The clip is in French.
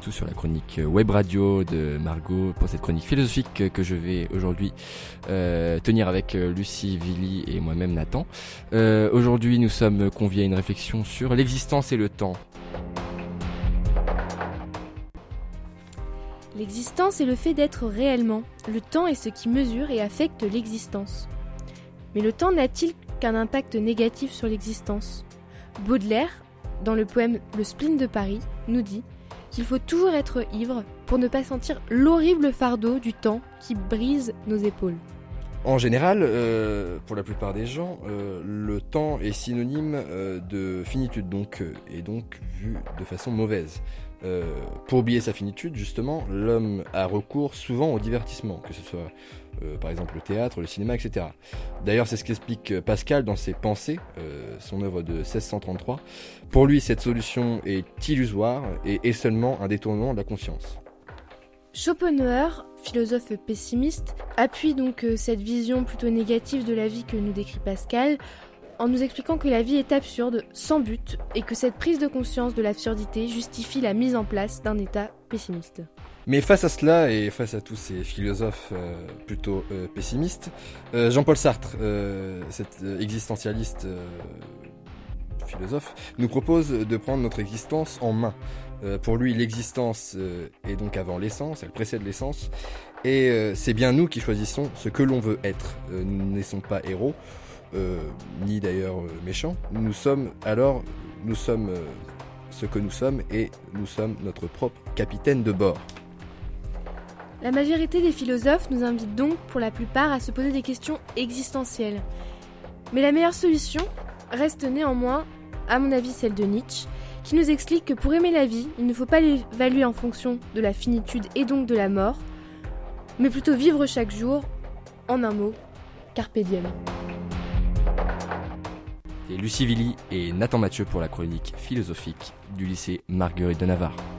tous sur la chronique web radio de Margot pour cette chronique philosophique que je vais aujourd'hui euh, tenir avec euh, Lucie Villy et moi-même Nathan. Euh, aujourd'hui, nous sommes conviés à une réflexion sur l'existence et le temps. L'existence est le fait d'être réellement. Le temps est ce qui mesure et affecte l'existence. Mais le temps n'a-t-il qu'un impact négatif sur l'existence? Baudelaire, dans le poème Le spleen de Paris, nous dit qu'il faut toujours être ivre pour ne pas sentir l'horrible fardeau du temps qui brise nos épaules. En général, euh, pour la plupart des gens, euh, le temps est synonyme euh, de finitude, donc, et donc vu de façon mauvaise. Pour oublier sa finitude, justement, l'homme a recours souvent au divertissement, que ce soit par exemple le théâtre, le cinéma, etc. D'ailleurs, c'est ce qu'explique Pascal dans ses Pensées, son œuvre de 1633. Pour lui, cette solution est illusoire et est seulement un détournement de la conscience. Schopenhauer, philosophe pessimiste, appuie donc cette vision plutôt négative de la vie que nous décrit Pascal en nous expliquant que la vie est absurde, sans but, et que cette prise de conscience de l'absurdité justifie la mise en place d'un état pessimiste. Mais face à cela et face à tous ces philosophes euh, plutôt euh, pessimistes, euh, Jean-Paul Sartre, cet existentialiste philosophe, nous propose de prendre notre existence en main. pour lui, l'existence est donc avant l'essence, elle précède l'essence, et c'est bien nous qui choisissons ce que l'on veut être. nous ne pas héros, euh, ni d'ailleurs euh, méchants. Nous sommes alors, euh, ce que nous sommes et nous sommes notre propre capitaine de bord. La majorité des philosophes nous invitent donc pour la plupart à se poser des questions existentielles. Mais la meilleure solution reste néanmoins, à mon avis, celle de Nietzsche, qui nous explique que pour aimer la vie, il ne faut pas l'évaluer en fonction de la finitude et donc de la mort, mais plutôt vivre chaque jour, en un mot, carpe. Et Lucie Villy et Nathan Mathieu pour la chronique philosophique du lycée Marguerite de Navarre.